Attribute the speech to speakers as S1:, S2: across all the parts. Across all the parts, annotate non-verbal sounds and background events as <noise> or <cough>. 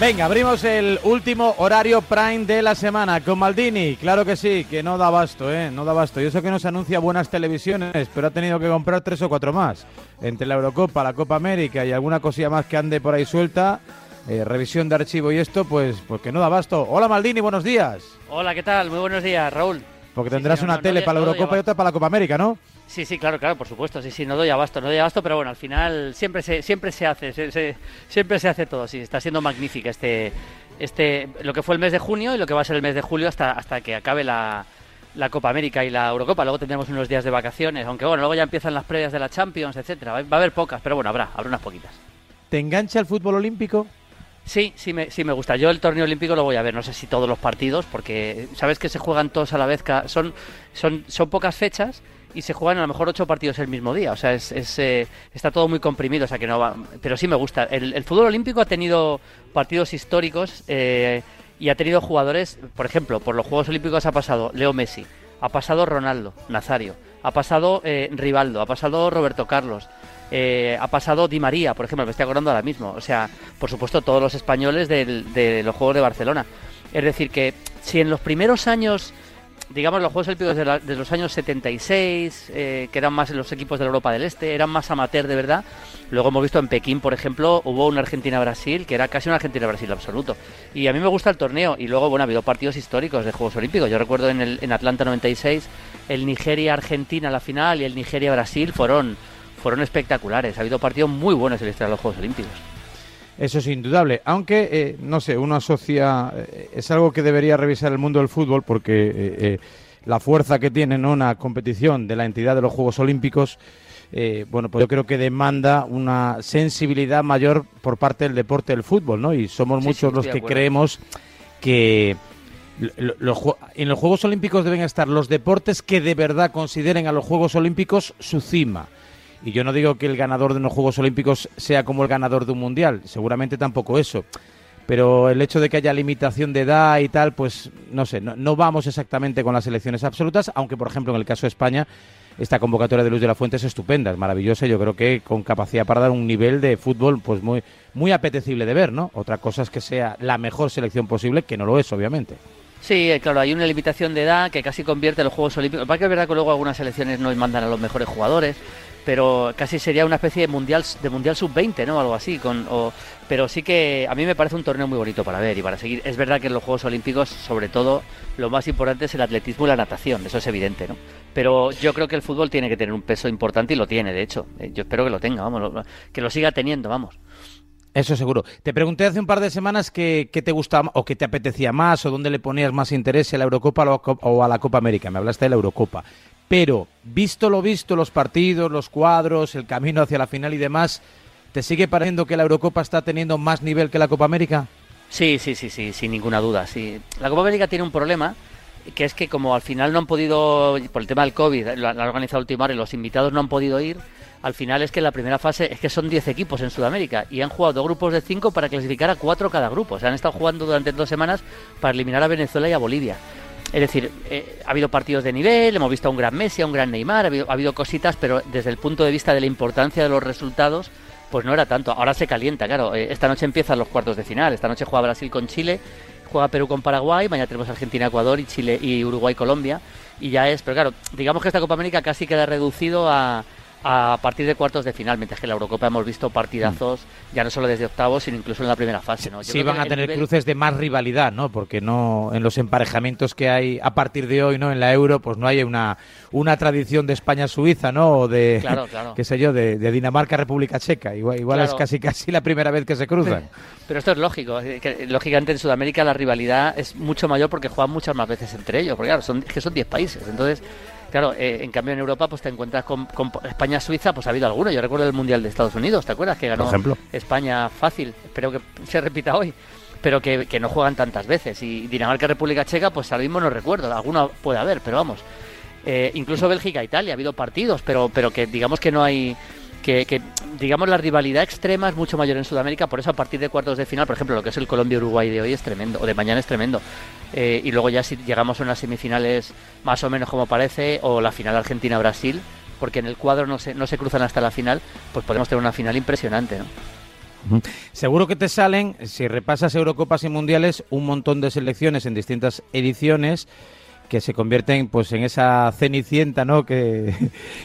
S1: Venga, abrimos el último horario prime de la semana con Maldini. Claro que sí, que no da abasto, ¿eh? No da abasto. Y eso que nos anuncia buenas televisiones, pero ha tenido que comprar tres o cuatro más. Entre la Eurocopa, la Copa América y alguna cosilla más que ande por ahí suelta, eh, revisión de archivo y esto, pues, pues que no da abasto. Hola Maldini, buenos días.
S2: Hola, ¿qué tal? Muy buenos días, Raúl.
S1: Porque tendrás una tele para la Eurocopa y otra para la Copa América, ¿no?
S2: Sí, sí, claro, claro, por supuesto. Sí, sí, no doy abasto, no doy abasto, pero bueno, al final siempre se, siempre se hace, siempre se hace todo. Sí, está siendo magnífica este, este, lo que fue el mes de junio y lo que va a ser el mes de julio hasta, hasta que acabe la, la Copa América y la Eurocopa. Luego tendremos unos días de vacaciones, aunque bueno, luego ya empiezan las previas de la Champions, etcétera. Va a haber pocas, pero bueno, habrá, habrá unas poquitas.
S1: ¿Te engancha el fútbol olímpico?
S2: Sí, sí me, sí me gusta. Yo el torneo olímpico lo voy a ver, no sé si todos los partidos, porque sabes que se juegan todos a la vez, son, son, son pocas fechas y se juegan a lo mejor ocho partidos el mismo día. O sea, es, eh, está todo muy comprimido, o sea que no va. Pero sí me gusta. El, fútbol olímpico ha tenido partidos históricos eh, y ha tenido jugadores, por ejemplo, por los Juegos Olímpicos ha pasado Leo Messi, ha pasado Ronaldo, Nazario, ha pasado eh, Rivaldo, ha pasado Roberto Carlos. ha pasado Di María, por ejemplo, me estoy acordando ahora mismo. O sea, por supuesto, todos los españoles de los Juegos de Barcelona. Es decir, que si en los primeros años digamos, los Juegos Olímpicos de, los años 76, eh, que eran más los equipos de la Europa del Este, eran más amateur de verdad. Luego hemos visto en Pekín, por ejemplo, hubo una Argentina-Brasil, que era casi una Argentina-Brasil absoluto. Y a mí me gusta el torneo. Y luego, bueno, ha habido partidos históricos de Juegos Olímpicos. Yo recuerdo en, el, en Atlanta 96, el Nigeria-Argentina la final y el Nigeria-Brasil fueron, fueron espectaculares. Ha habido partidos muy buenos en la historia de los Juegos Olímpicos.
S1: Eso es indudable. Aunque, eh, no sé, uno asocia. Eh, es algo que debería revisar el mundo del fútbol porque eh, la fuerza que tiene una competición de la entidad de los Juegos Olímpicos. bueno, pues yo creo que demanda una sensibilidad mayor por parte del deporte del fútbol, ¿no? Y somos muchos los que creemos que en los Juegos Olímpicos deben estar los deportes que de verdad consideren a los Juegos Olímpicos su cima. Y yo no digo que el ganador de unos Juegos Olímpicos sea como el ganador de un Mundial, seguramente tampoco eso. Pero el hecho de que haya limitación de edad y tal, pues no sé, no, vamos exactamente con las elecciones absolutas, aunque por ejemplo en el caso de España esta convocatoria de Luis de la Fuente es estupenda, es maravillosa, yo creo que con capacidad para dar un nivel de fútbol pues muy muy apetecible de ver, ¿no? Otra cosa es que sea la mejor selección posible, que no lo es, obviamente.
S2: Sí, eh, claro, hay una limitación de edad que casi convierte los Juegos Olímpicos. que es verdad que luego algunas selecciones no mandan a los mejores jugadores, pero casi sería una especie de mundial de mundial sub-20, ¿no? Algo así. Con, pero sí que a mí me parece un torneo muy bonito para ver y para seguir. Es verdad que en los Juegos Olímpicos, sobre todo, lo más importante es el atletismo y la natación, eso es evidente, ¿no? Pero yo creo que el fútbol tiene que tener un peso importante y lo tiene, de hecho. Eh, yo espero que lo tenga, vamos, que lo siga teniendo, vamos.
S1: Eso seguro. Te pregunté hace un par de semanas qué, te gustaba o qué te apetecía más o dónde le ponías más interés a la Eurocopa o a la Copa América. Me hablaste de la Eurocopa. Pero, visto lo visto, los partidos, los cuadros, el camino hacia la final y demás, ¿te sigue pareciendo que la Eurocopa está teniendo más nivel que la Copa América?
S2: Sí, sí, sí, sí, sin ninguna duda. Sí. La Copa América tiene un problema, que es que como al final no han podido, por el tema del COVID, lo han organizado Ultimar y los invitados no han podido ir, al final es que la primera fase es que son 10 equipos en Sudamérica y han jugado dos grupos de 5 para clasificar a 4 cada grupo. O sea, han estado jugando durante dos semanas para eliminar a Venezuela y a Bolivia. Es decir, eh, ha habido partidos de nivel, hemos visto a un gran Messi, a un gran Neymar, ha habido, cositas, pero desde el punto de vista de la importancia de los resultados, pues no era tanto. Ahora se calienta, claro. Eh, esta noche empiezan los cuartos de final. Esta noche juega Brasil con Chile, juega Perú con Paraguay, mañana tenemos Argentina, Ecuador y Chile y Uruguay, Colombia. Y ya es, pero claro, digamos que esta Copa América casi queda reducido a, a partir de cuartos de final, mientras que en la Eurocopa hemos visto partidazos mm. ya no solo desde octavos, sino incluso en la primera fase. ¿no?
S1: sí, van a tener cruces de más rivalidad, ¿no? Porque no en los emparejamientos que hay a partir de hoy, ¿no? En la Euro, pues no hay una, una tradición de España-Suiza, ¿no? O de, <laughs> qué sé yo, de, Dinamarca-República Checa. Igual, igual es casi casi la primera vez que se cruzan. <laughs>
S2: Pero, esto es lógico. Que, lógicamente en Sudamérica la rivalidad es mucho mayor porque juegan muchas más veces entre ellos. Porque claro, son, que son 10 países. Entonces Claro, eh, en cambio en Europa pues te encuentras con, España-Suiza, pues ha habido alguno. Yo recuerdo el Mundial de Estados Unidos, ¿te acuerdas? Que ganó España fácil, espero que se repita hoy, pero que, no juegan tantas veces. Y Dinamarca-República Checa, pues ahora mismo no recuerdo, alguno puede haber, pero vamos. Eh, incluso Bélgica-Italia, ha habido partidos, pero, pero que digamos que no hay que, digamos la rivalidad extrema es mucho mayor en Sudamérica, por eso a partir de cuartos de final, por ejemplo, lo que es el Colombia-Uruguay de hoy es tremendo, o de mañana es tremendo. Eh, y luego ya si llegamos a unas semifinales más o menos como parece, o la final Argentina-Brasil, porque en el cuadro no se, no se cruzan hasta la final, pues podemos tener una final impresionante, ¿no?
S1: Seguro que te salen, si repasas Eurocopas y Mundiales, un montón de selecciones en distintas ediciones que se convierten pues en esa cenicienta no <laughs> que,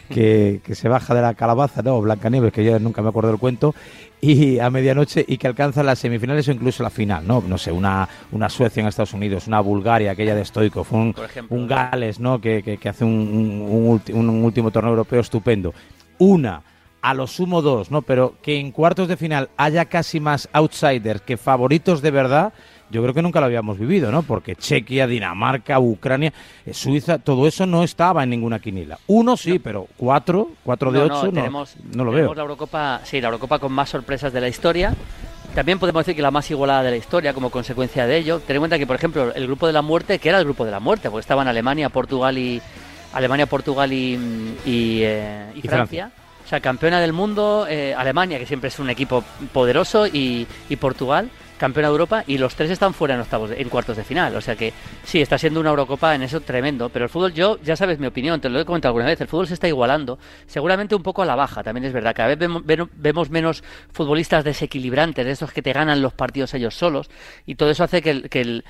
S1: que, se baja de la calabaza no Blancanieves que yo nunca me acuerdo del cuento y a medianoche y que alcanza las semifinales o incluso la final no no sé una una Suecia en Estados Unidos una Bulgaria aquella de Stoico un, un Gales no que, que, hace un, un, último torneo europeo estupendo. Una a lo sumo dos, ¿no? Pero que en cuartos de final haya casi más outsiders que favoritos de verdad, yo creo que nunca lo habíamos vivido, ¿no? Porque Chequia, Dinamarca, Ucrania, eh, Suiza, todo eso no estaba en ninguna quinila. Uno sí, pero cuatro, cuatro de ocho, no, no, lo veo.
S2: La Eurocopa, sí, la Eurocopa con más sorpresas de la historia. También podemos decir que la más igualada de la historia como consecuencia de ello. Ten en cuenta que, por ejemplo, el grupo de la muerte, que era el grupo de la muerte, porque estaban Alemania, Portugal y Alemania, Portugal y, y, eh, Francia o sea, campeona del mundo, eh, Alemania, que siempre es un equipo poderoso, y, Portugal, campeona de Europa, y los tres están fuera en octavos, en cuartos de final. O sea que sí, está siendo una Eurocopa en eso tremendo. Pero el fútbol, yo, ya sabes mi opinión, te lo he comentado alguna vez, el fútbol se está igualando, seguramente un poco a la baja, también es verdad. Cada vez vemos, menos futbolistas desequilibrantes, de esos que te ganan los partidos ellos solos, y todo eso hace que el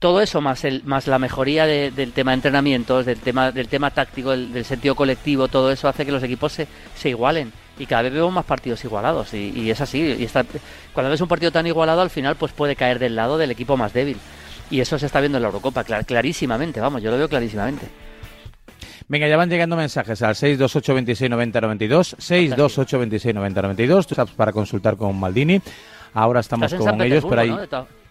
S2: todo eso más el más la mejoría del tema de entrenamientos del tema del tema táctico del, sentido colectivo todo eso hace que los equipos se, se igualen. Y cada vez vemos más partidos igualados. Y, es así. Y está, cuando ves un partido tan igualado al final pues puede caer del lado del equipo más débil. Y eso se está viendo en la Eurocopa clarísimamente. Vamos yo lo veo clarísimamente.
S1: Venga, ya van llegando mensajes al 628 26 90 92, 628 26 90 92, para consultar con Maldini. Ahora estamos con ellos, pero ahí...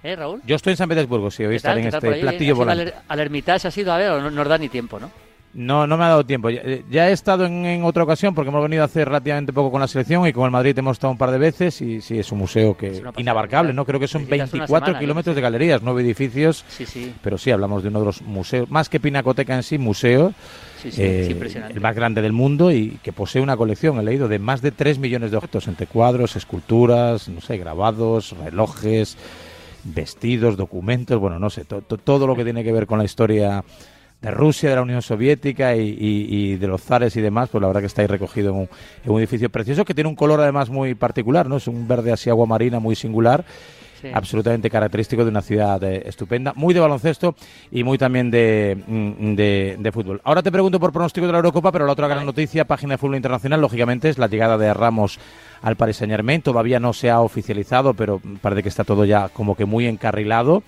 S2: ¿Eh, Raúl?
S1: Yo estoy en San Petersburgo, sí, hoy estaré en este platillo volante.
S2: Al, Hermitage ha sido a ver o no nos da ni tiempo, ¿no?
S1: No, no me ha dado tiempo. Ya, he estado en, otra ocasión porque hemos venido a hacer relativamente poco con la selección y con el Madrid hemos estado un par de veces y sí, es un museo que inabarcable, ¿no? Creo que son 24 kilómetros de galerías, nueve edificios,
S2: sí, sí.
S1: pero sí, hablamos de uno de los museos, más que pinacoteca en sí, museo, eh, el más grande del mundo y que posee una colección, he leído, de más de 3 millones de objetos, entre cuadros, esculturas, no sé, grabados, relojes vestidos, documentos, bueno, no sé, todo lo que tiene que ver con la historia de Rusia, de la Unión Soviética y, de los zares y demás, pues la verdad que está ahí recogido en un, edificio precioso que tiene un color además muy particular, ¿no? Es un verde así agua marina muy singular. absolutamente característico de una ciudad eh, estupenda, muy de baloncesto y muy también mm, de, de, fútbol. Ahora te pregunto por pronóstico de la Eurocopa, pero la otra gran noticia, página de fútbol internacional, lógicamente, es la llegada de Ramos al Paris Saint Germain. Todavía no se ha oficializado, pero parece que está todo ya como que muy encarrilado.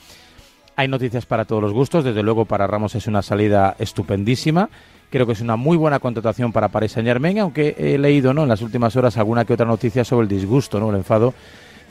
S1: Hay noticias para todos los gustos. Desde luego, para Ramos es una salida estupendísima. Creo que es una muy buena contratación para Paris Saint Germain, aunque he leído ¿no? en las últimas horas alguna que otra noticia sobre el disgusto, ¿no? el enfado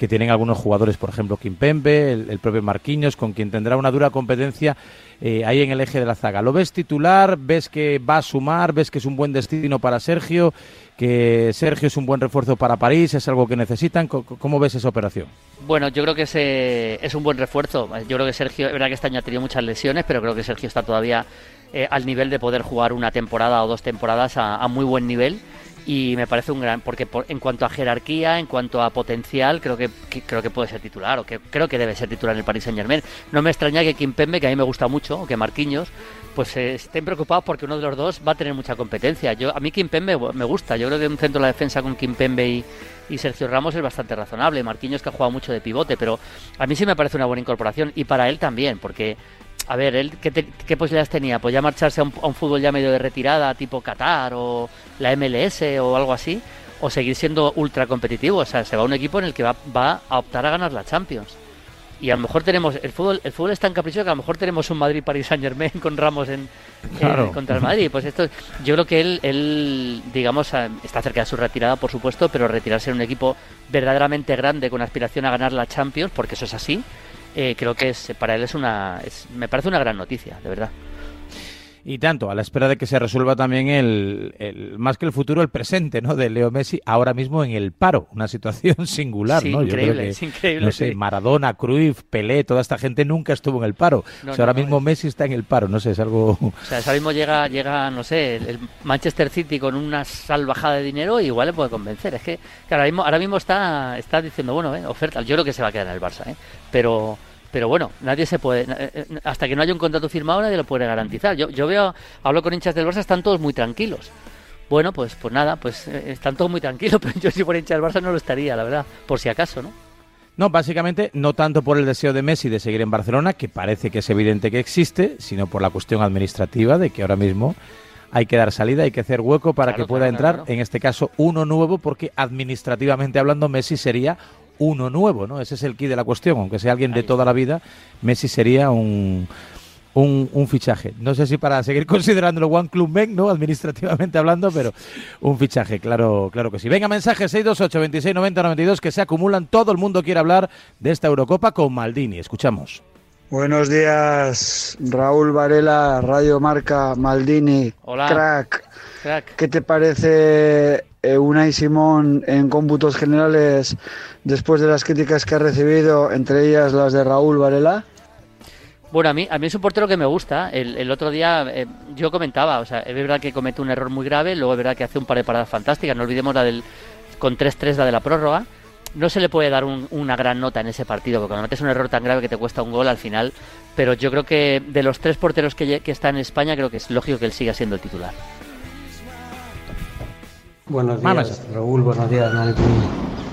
S1: que tienen algunos jugadores, por ejemplo, Kimpembe, el, el propio Marquinhos, con quien tendrá una dura competencia eh, ahí en el eje de la zaga. ¿Lo ves titular? ¿Ves que va a sumar? ¿Ves que es un buen destino para Sergio? ¿Que Sergio es un buen refuerzo para París? ¿Es algo que necesitan? ¿Cómo, ves esa operación?
S2: Bueno, yo creo que es, es un buen refuerzo. Yo creo que Sergio, es verdad que este año ha tenido muchas lesiones, pero creo que Sergio está todavía eh, al nivel de poder jugar una temporada o dos temporadas a muy buen nivel y me parece un gran porque en cuanto a jerarquía en cuanto a potencial creo que, creo que puede ser titular o que creo que debe ser titular en el Paris Saint Germain no me extraña que Kimpembe que a mí me gusta mucho o que Marquinhos pues estén preocupados porque uno de los dos va a tener mucha competencia. Yo a mí Kimpembe me gusta. Yo creo que un centro de la defensa con Kimpembe y, y Sergio Ramos es bastante razonable. Marquinhos que ha jugado mucho de pivote pero a mí sí me parece una buena incorporación y para él también porque a ver, él ¿qué, qué posibilidades tenía? Pues ya marcharse a un, fútbol ya medio de retirada, tipo Qatar o la MLS o algo así, o seguir siendo ultra competitivo. O sea, se va a un equipo en el que va, va a optar a ganar la Champions. Y a lo mejor tenemos, el fútbol, el fútbol es tan caprichoso que a lo mejor tenemos un Madrid Paris Saint Germain con Ramos en, contra el Madrid. Pues esto, yo creo que él, él, digamos, está cerca de su retirada, por supuesto, pero retirarse en un equipo verdaderamente grande con aspiración a ganar la Champions, porque eso es así, eh, creo que es, para él es una, me parece una gran noticia, de verdad.
S1: Y tanto, a la espera de que se resuelva también el, más que el futuro, el presente, ¿no? De Leo Messi, ahora mismo en el paro, una situación <laughs> singular, ¿no?
S2: Increíble, increíble.
S1: No sé, Maradona, Cruyff, Pelé, toda esta gente nunca estuvo en el paro. o sea, ahora mismo Messi está en el paro, no sé, es algo.
S2: O sea, ahora mismo llega, llega, no sé, el Manchester City con una salvajada de dinero y igual le puede convencer. Es que, ahora mismo, ahora mismo está, está diciendo, bueno, eh, oferta. Yo creo que se va a quedar en el Barça, ¿eh? Pero pero bueno, nadie se puede, eh, eh, hasta que no haya un contrato firmado nadie lo puede garantizar. Yo, yo veo, hablo con hinchas del Barça, están todos muy tranquilos, Bueno, pues pues nada, pues eh, están todos muy tranquilos, <laughs> pero yo si por hinchar el Barça no lo estaría, la verdad, por si acaso, ¿no?
S1: No, básicamente no tanto por el deseo de Messi de seguir en Barcelona, que parece que es evidente que existe, sino por la cuestión administrativa de que ahora mismo hay que dar salida, hay que hacer hueco para que pueda entrar, en este caso, uno nuevo, porque administrativamente hablando Messi sería uno nuevo, ¿no? Ese es el key de la cuestión, aunque sea alguien de toda la vida, Messi sería un, un, fichaje. No sé si para seguir <laughs> considerándolo One Club Men, ¿no? Administrativamente hablando, pero un fichaje, claro, claro que sí. Venga, mensaje 628 26 90 92 que se acumulan. Todo el mundo quiere hablar de esta Eurocopa con Maldini. Escuchamos.
S3: Buenos días, Raúl Varela, Radio Marca, Maldini,
S2: Hola.
S3: crack. crack. ¿Qué te parece eh, Unai Simón en cómputos generales después de las críticas que ha recibido, entre ellas las de Raúl Varela?
S2: Bueno, a mí, a mí es un portero que me gusta. El, otro día eh, yo comentaba, o sea, es verdad que comete un error muy grave, luego es verdad que hace un par de paradas fantásticas. No olvidemos la del con 3-3, la de la prórroga. No se le puede dar una gran nota en ese partido, porque cuando metes un error tan grave que te cuesta un gol al final. Pero yo creo que de los tres porteros que, que están en España, creo que es lógico que él siga siendo el titular.
S4: Buenos días, Raúl. Buenos días,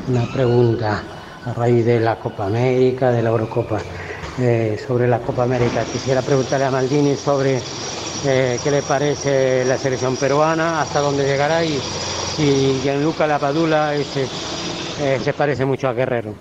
S4: Una pregunta a raíz de la Copa América, de la Eurocopa. Eh, sobre la Copa América. Quisiera preguntarle a Maldini sobre eh, qué le parece la selección peruana, hasta dónde llegará y si Gianluca Lapadula este, eh, se parece mucho a Guerrero.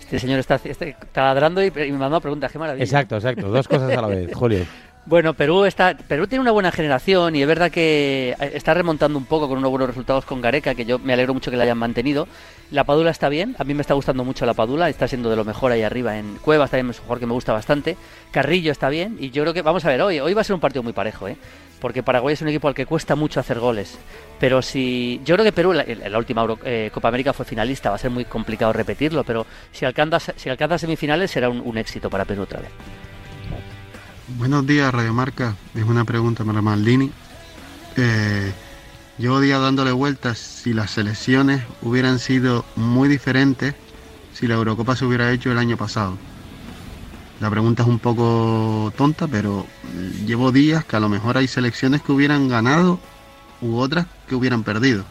S2: Este señor está, está ladrando y, me mandó preguntas, qué maravilla.
S1: Exacto, exacto, dos cosas a la vez, Julio. <laughs>
S2: Bueno, Perú está, Perú tiene una buena generación y es verdad que está remontando un poco con unos buenos resultados con Gareca, que yo me alegro mucho que la hayan mantenido. La Padula está bien, a mí me está gustando mucho la Padula, está siendo de lo mejor ahí arriba en Cuevas, también es un jugador que me gusta bastante. Carrillo está bien y yo creo que vamos a ver hoy, hoy va a ser un partido muy parejo, ¿eh? porque Paraguay es un equipo al que cuesta mucho hacer goles. Pero si yo creo que Perú la, última eh, Copa América fue finalista, va a ser muy complicado repetirlo, pero si alcanza, si alcanza semifinales será un éxito para Perú otra vez.
S5: Buenos días, Radio Marca. Es una pregunta para Maldini. Eh, llevo días dándole vueltas si las selecciones hubieran sido muy diferentes si la Eurocopa se hubiera hecho el año pasado. La pregunta es un poco tonta, pero llevo días que a lo mejor hay selecciones que hubieran ganado u otras que hubieran perdido.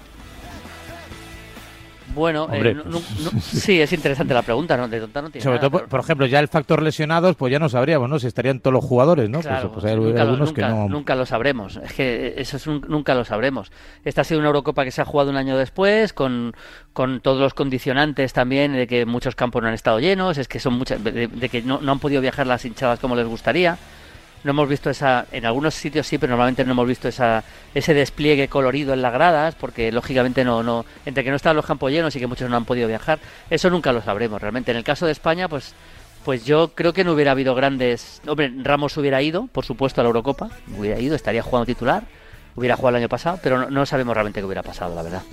S2: Bueno, eh, sí, es interesante la pregunta, ¿no? De tonta no tiene
S1: Sobre todo, por, ejemplo, ya el factor lesionados, pues ya no sabríamos, ¿no? Si estarían todos los jugadores, ¿no?
S2: Pues, pues, hay nunca, algunos que no... nunca lo sabremos, es que eso es nunca lo sabremos. Esta ha sido una Eurocopa que se ha jugado un año después, con, con todos los condicionantes también, de que muchos campos no han estado llenos, es que son muchas, de, que no, no han podido viajar las hinchadas como les gustaría no hemos visto esa, en algunos sitios sí, pero normalmente no hemos visto esa, ese despliegue colorido en las gradas, porque lógicamente no, no, entre que no estaban los campos llenos y que muchos no han podido viajar, eso nunca lo sabremos realmente. En el caso de España, pues, pues yo creo que no hubiera habido grandes, hombre, Ramos hubiera ido, por supuesto, a la Eurocopa, hubiera ido, estaría jugando titular, hubiera jugado el año pasado, pero no, no sabemos realmente qué hubiera pasado, la verdad.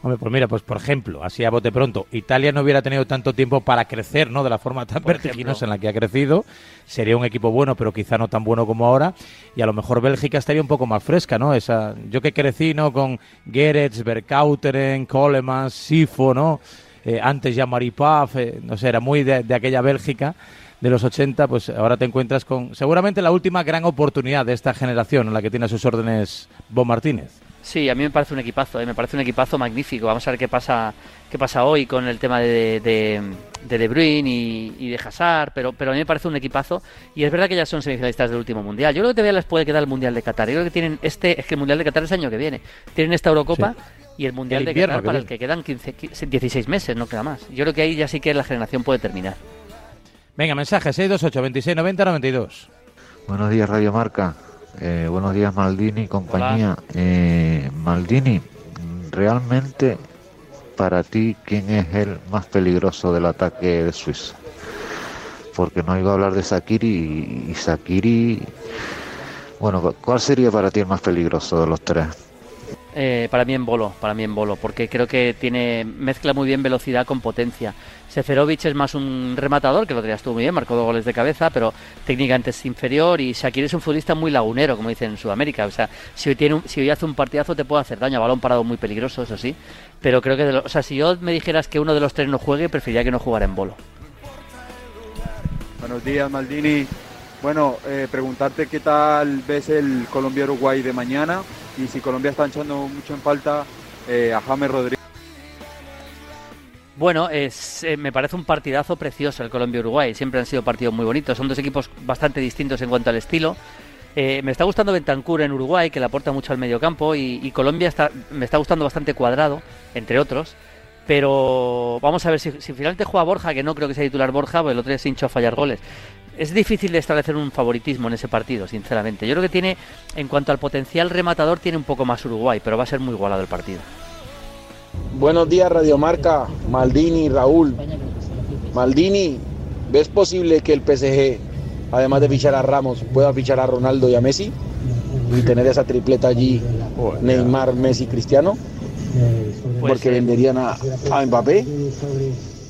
S1: Hombre, pues mira, pues por ejemplo, así a bote pronto, Italia no hubiera tenido tanto tiempo para crecer, ¿no? De la forma tan vertiginosa en la que ha crecido. Sería un equipo bueno, pero quizá no tan bueno como ahora. Y a lo mejor Bélgica estaría un poco más fresca, ¿no? Esa, yo que crecí, ¿no? Con Gerets, Berkauteren, Coleman, Sifo, ¿no? Eh, antes ya Maripaf, eh, no sé, era muy de, de aquella Bélgica de los 80, pues ahora te encuentras con seguramente la última gran oportunidad de esta generación en la que tiene a sus órdenes Bo Martínez.
S2: Sí, a mí me parece un equipazo, ¿eh? me parece un equipazo magnífico. Vamos a ver qué pasa qué pasa hoy con el tema de De, de, de Bruyne y, de Hazard, pero, pero a mí me parece un equipazo y es verdad que ya son semifinalistas del último Mundial. Yo creo que todavía les puede quedar el Mundial de Qatar. Yo creo que tienen este, es que el Mundial de Qatar es el año que viene. Tienen esta Eurocopa y el Mundial de Qatar para el que quedan 15, 16 meses, no queda más. Yo creo que ahí ya sí que la generación puede terminar.
S1: Venga, mensaje 628 26 90 92.
S6: Buenos días, Radio Marca. Eh, buenos días, Maldini y compañía. Eh, Maldini, realmente para ti, ¿quién es el más peligroso del ataque de Suiza? Porque no iba a hablar de Sakiri y, Sakiri. Bueno, ¿cuál sería para ti el más peligroso de los tres?
S2: Eh, para mí en bolo, para mí en bolo, porque creo que tiene mezcla muy bien velocidad con potencia. Seferovic es más un rematador, que lo tenías tú muy bien, marcó dos goles de cabeza, pero técnicamente es inferior y Shakir es un futbolista muy lagunero, como dicen en Sudamérica. O sea, si hoy, tiene si hoy hace un partidazo te puede hacer daño, balón parado muy peligroso, eso sí. Pero creo que, o sea, si yo me dijeras que uno de los tres no juegue, preferiría que no jugara en bolo.
S7: Buenos días, Maldini. Bueno, eh, preguntarte qué tal ves el Colombia-Uruguay de mañana y si Colombia está echando mucho en falta eh, a James Rodríguez.
S2: Bueno, es, eh, me parece un partidazo precioso el Colombia-Uruguay. Siempre han sido partidos muy bonitos. Son dos equipos bastante distintos en cuanto al estilo. me está gustando Bentancur en Uruguay, que le aporta mucho al mediocampo, y, y Colombia está, me está gustando bastante cuadrado, entre otros. Pero vamos a ver si, si finalmente juega Borja, que no creo que sea titular Borja, porque el otro día se hinchó a fallar goles es difícil de establecer un favoritismo en ese partido, sinceramente. Yo creo que tiene, en cuanto al potencial rematador, tiene un poco más Uruguay, pero va a ser muy igualado el partido.
S8: Buenos días, Radiomarca, Maldini, Raúl. Maldini, ¿ves posible que el PSG, además de fichar a Ramos, pueda fichar a Ronaldo y a Messi? Y tener esa tripleta allí, Neymar, Messi, Cristiano. Pues Porque venderían a, a Mbappé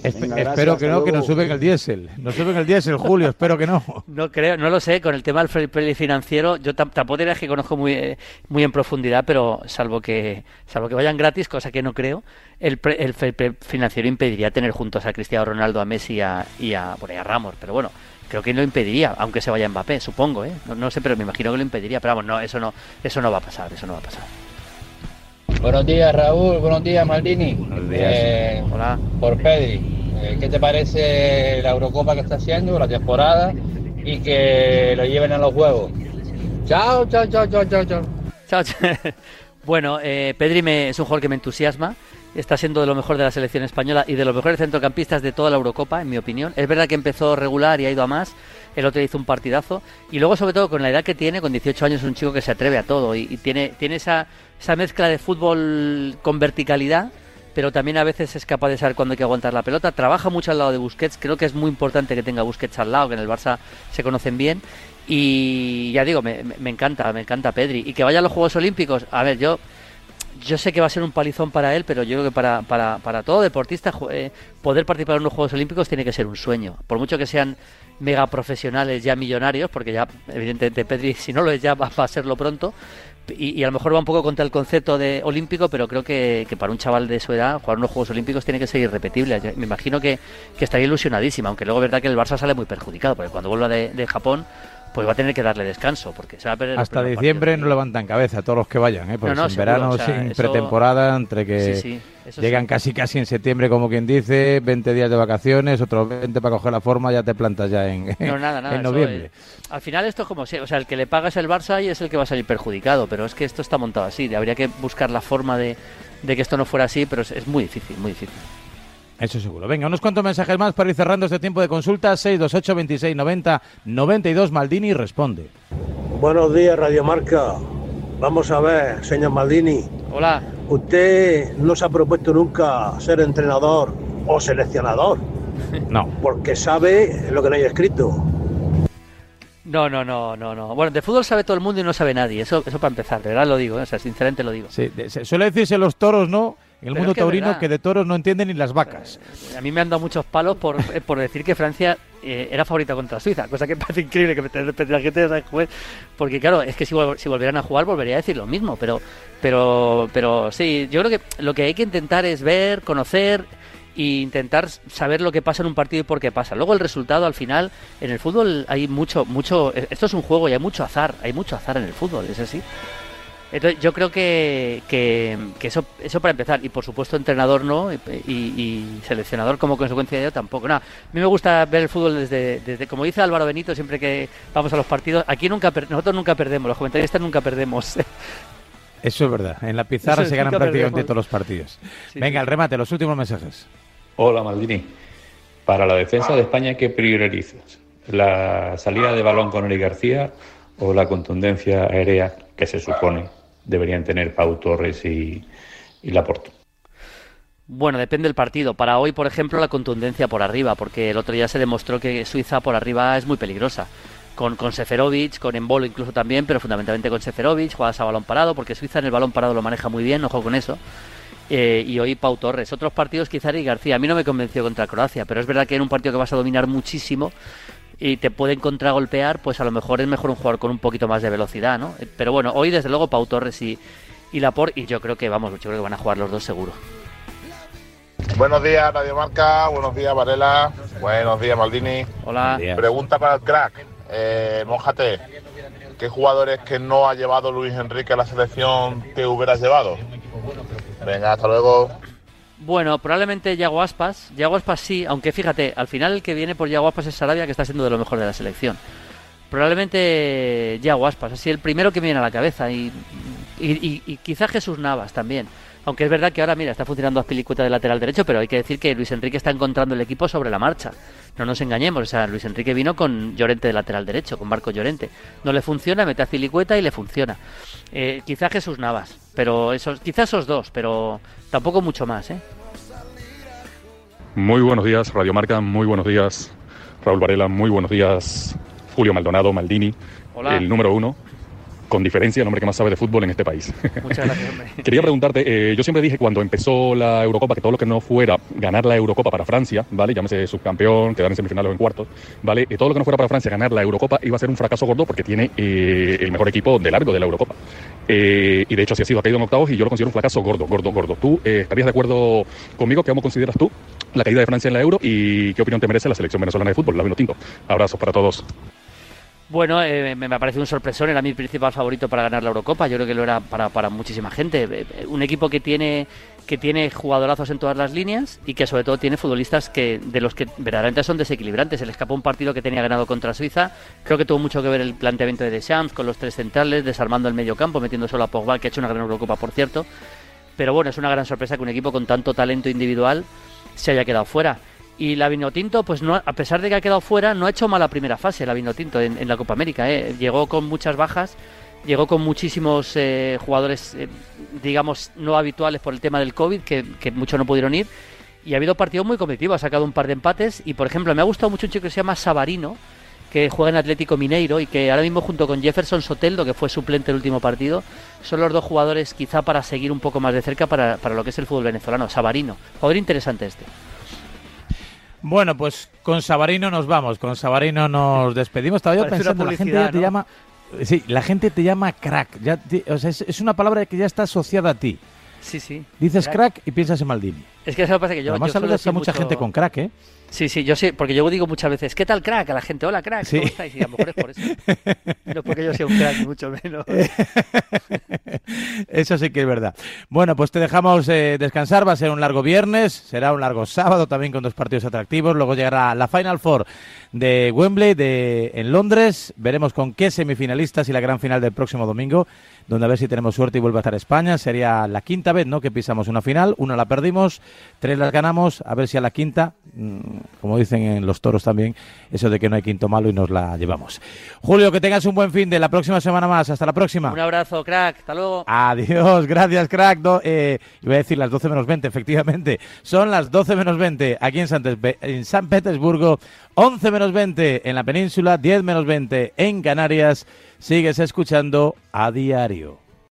S1: espero que no, que nos suben el diésel. Nos suben el diésel, <laughs> Julio, espero que no.
S2: No creo, no lo sé, con el tema del fair financiero, yo tampoco diría que conozco muy, eh, muy en profundidad, pero salvo que salvo que vayan gratis, cosa que no creo, el, el financiero impediría tener juntos a Cristiano Ronaldo, a Messi y a, y a, a Ramos, pero bueno, creo que lo impediría, aunque se vaya Mbappé, supongo, ¿eh? No, no sé, pero me imagino que lo impediría, pero vamos, no, eso no, eso no va a pasar, eso no va a pasar.
S9: Buenos días, Raúl. Buenos días, Maldini.
S2: Buenos días. Eh,
S9: Hola. Por Pedri. Eh, ¿Qué te parece la Eurocopa que está haciendo, la temporada? Y que lo lleven a los juegos. Chao, chao, chao, chao, chao, chao.
S2: Chao, <laughs> Bueno, eh, Pedri me, es un jugador que me entusiasma. Está siendo de lo mejor de la selección española y de los mejores centrocampistas de toda la Eurocopa, en mi opinión. Es verdad que empezó regular y ha ido a más el otro hizo un partidazo. Y luego, sobre todo, con la edad que tiene, con 18 años, es un chico que se atreve a todo y, tiene, tiene esa, esa mezcla de fútbol con verticalidad pero también a veces es capaz de saber cuándo hay que aguantar la pelota. Trabaja mucho al lado de Busquets, creo que es muy importante que tenga Busquets al lado, que en el Barça se conocen bien. Y ya digo, me, me encanta, me encanta Pedri. Y que vaya a los Juegos Olímpicos, a ver, yo yo sé que va a ser un palizón para él, pero yo creo que para, para, para todo deportista eh, poder participar en los Juegos Olímpicos tiene que ser un sueño. Por mucho que sean mega profesionales ya millonarios, porque ya evidentemente Pedri <laughs> si no lo es ya va, a serlo pronto, y, a lo mejor va un poco contra el concepto de olímpico, pero creo que, para un chaval de su edad jugar unos Juegos Olímpicos tiene que ser irrepetible. me imagino que, que estaría ilusionadísima, aunque luego es verdad que el Barça sale muy perjudicado, porque cuando vuelva de, de Japón pues va a tener que darle descanso porque se va a perder
S1: hasta diciembre no levantan cabeza todos los que vayan ¿eh? porque en verano sin pretemporada entre que llegan casi casi en septiembre como quien dice 20 días de vacaciones otros 20 para coger la forma ya te plantas ya en, en noviembre.
S2: al final esto es como si o sea el que le pagas el Barça y es el que va a salir perjudicado pero es que esto está montado así habría que buscar la forma de, de que esto no fuera así pero es muy difícil muy difícil
S1: eso seguro. Venga, unos cuantos mensajes más para ir cerrando este tiempo de consulta. 628 26 90 92 Maldini responde.
S10: Buenos días, Radio Marca. Vamos a ver, señor Maldini.
S2: Hola.
S10: ¿Usted no se ha propuesto nunca ser entrenador o seleccionador? <laughs>
S1: No.
S10: Porque sabe lo que no hay escrito.
S2: No, no, no, no, no. Bueno, de fútbol sabe todo el mundo y no sabe nadie. Eso, eso para empezar, de verdad lo digo, ¿eh? o sea, sinceramente lo digo.
S1: Sí, suele decirse los toros, ¿no? En el mundo taurino que de toros no entienden ni las vacas.
S2: A mí me han dado muchos palos por, <laughs> eh, por decir que Francia eh, era favorita contra Suiza, cosa que <laughs> parece increíble que la gente de juez, porque claro, es que si, si, volvieran a jugar volvería a decir lo mismo, pero, pero, pero sí, yo creo que lo que hay que intentar es ver, conocer e intentar saber lo que pasa en un partido y por qué pasa. Luego el resultado al final, en el fútbol hay mucho, mucho, esto es un juego y hay mucho azar, hay mucho azar en el fútbol, es así. Entonces, yo creo que, que, eso, eso para empezar. Y por supuesto, entrenador no, y, seleccionador como consecuencia de ello tampoco. No, a mí me gusta ver el fútbol desde, desde, como dice Álvaro Benito, siempre que vamos a los partidos. Aquí nunca nosotros nunca perdemos, los comentaristas nunca perdemos. <laughs>
S1: Eso es verdad. En la pizarra se ganan prácticamente todos los partidos. Venga, el remate, los últimos mensajes.
S11: Hola, Maldini. Para la defensa de España, ¿qué priorizas? ¿La salida de balón con Eri García o la contundencia aérea que se supone deberían tener Pau Torres y, y.
S2: Bueno, depende del partido. Para hoy, por ejemplo, la contundencia por arriba, porque el otro día se demostró que Suiza por arriba es muy peligrosa. Con, con Seferovic, con Embolo incluso también, pero fundamentalmente con Seferovic, jugadas a balón parado, porque Suiza en el balón parado lo maneja muy bien, ojo con eso. Eh, y hoy Pau Torres. Otros partidos quizá y García. A mí no me convenció contra Croacia, pero es verdad que en un partido que vas a dominar muchísimo y te pueden contragolpear, pues a lo mejor es mejor un jugador con un poquito más de velocidad, ¿no? Pero bueno, hoy desde luego Pau Torres y, y Laporte, y yo creo que, vamos, yo creo que van a jugar los dos seguro.
S12: Buenos días, Radio Marca. Buenos días, Varela. Buenos días, Maldini.
S2: Hola.
S12: Pregunta para el crack. Eh, mójate, ¿qué jugadores que no ha llevado Luis Enrique a la selección te hubieras llevado? Venga, hasta luego.
S2: Bueno, probablemente Yago Aspas. Yago Aspas sí, aunque fíjate, al final el que viene por Yago Aspas es Sarabia, que está siendo de lo mejor de la selección. Probablemente Yago Aspas, así el primero que me viene a la cabeza. Y, y, y, quizá Jesús Navas también. Aunque es verdad que ahora, mira, está funcionando Azpilicueta de lateral derecho, pero hay que decir que Luis Enrique está encontrando el equipo sobre la marcha. No nos engañemos, o sea, Luis Enrique vino con Llorente de lateral derecho, con Marco Llorente. No le funciona, mete a Azpilicueta y le funciona. Eh, quizá Jesús Navas, pero esos, quizá esos dos, pero tampoco mucho más, ¿eh?
S13: Muy buenos días, Radio Marca, muy buenos días, Raúl Varela, muy buenos días, Julio Maldonado, Maldini, el número uno con diferencia el hombre que más sabe de fútbol en este país.
S2: Muchas gracias, hombre. <laughs>
S13: Quería preguntarte, eh, yo siempre dije cuando empezó la Eurocopa que todo lo que no fuera ganar la Eurocopa para Francia, ¿vale? Llámese subcampeón, quedar en semifinales o en cuartos, ¿vale? Y todo lo que no fuera para Francia ganar la Eurocopa iba a ser un fracaso gordo porque tiene eh, el mejor equipo de largo de la Eurocopa. Eh, y de hecho así ha sido, ha caído en octavos y yo lo considero un fracaso gordo, gordo, gordo. ¿Tú estarías de acuerdo conmigo? ¿Cómo consideras tú la caída de Francia en la Euro y qué opinión te merece la selección venezolana de fútbol, la Vino Tinto? Abrazos para todos.
S2: Bueno, eh, me, me parece un sorpresón, era mi principal favorito para ganar la Eurocopa, yo creo que lo era para, para muchísima gente. Eh, eh, un equipo que tiene que tiene jugadorazos en todas las líneas y que sobre todo tiene futbolistas que de los que verdaderamente son desequilibrantes. Se le escapó un partido que tenía ganado contra Suiza. Creo que tuvo mucho que ver el planteamiento de Deschamps con los tres centrales, desarmando el medio campo, metiendo solo a Pogba, que ha hecho una gran Eurocopa, por cierto. Pero bueno, es una gran sorpresa que un equipo con tanto talento individual se haya quedado fuera. Y la Vinotinto, pues no, a pesar de que ha quedado fuera, no ha hecho mala primera fase la Vinotinto en, en la Copa América. ¿eh? Llegó con muchas bajas, llegó con muchísimos eh, jugadores, eh, digamos, no habituales por el tema del COVID, que, muchos no pudieron ir. Y ha habido partidos muy competitivos, ha sacado un par de empates. Y por ejemplo, me ha gustado mucho un chico que se llama Sabarino, que juega en Atlético Mineiro y que ahora mismo junto con Jefferson Soteldo, que fue suplente el último partido, son los dos jugadores quizá para seguir un poco más de cerca para, para lo que es el fútbol venezolano. Sabarino, jugador interesante este.
S1: Bueno, pues con Sabarino nos vamos, con Sabarino nos despedimos. Estaba yo
S2: Parece
S1: pensando, la gente ya te llama... Sí, la gente te llama crack. Ya te- o sea, es, es una palabra que ya está asociada a ti.
S2: Sí, sí.
S1: Dices crack, y piensas en Maldini.
S2: Es que eso pasa que yo.
S1: Además
S2: yo
S1: saludas a mucha
S2: mucho-
S1: gente con crack, ¿eh?
S2: Sí, sí, yo sé, porque yo digo muchas veces, ¿qué tal crack? A la gente, hola crack,
S1: Sí.
S2: ¿cómo estáis? Y a lo mejor es por eso. <laughs> No porque yo sea un crack, mucho menos. <laughs>
S1: Eso sí que es verdad. Bueno, pues te dejamos eh, descansar. Va a ser un largo viernes, será un largo sábado también con dos partidos atractivos. Luego llegará la Final Four de Wembley de, en Londres. Veremos con qué semifinalistas y la gran final del próximo domingo, donde a ver si tenemos suerte y vuelve a estar España. Sería la quinta vez ¿no? que pisamos una final. Una la perdimos, tres las ganamos. A ver si a la quinta, mm, como dicen en los toros también, eso de que no hay quinto malo y nos la llevamos. Julio, que tengas un buen fin de la próxima semana más. Hasta la próxima.
S2: Un abrazo, crack, hasta luego.
S1: Adiós, gracias, crack. Do- eh, iba a decir las 12 menos 20, efectivamente. Son las 12 menos 20 aquí en San, en San Petersburgo, 11 menos 20 en la península, 10 menos 20 en Canarias. Sigues escuchando a diario.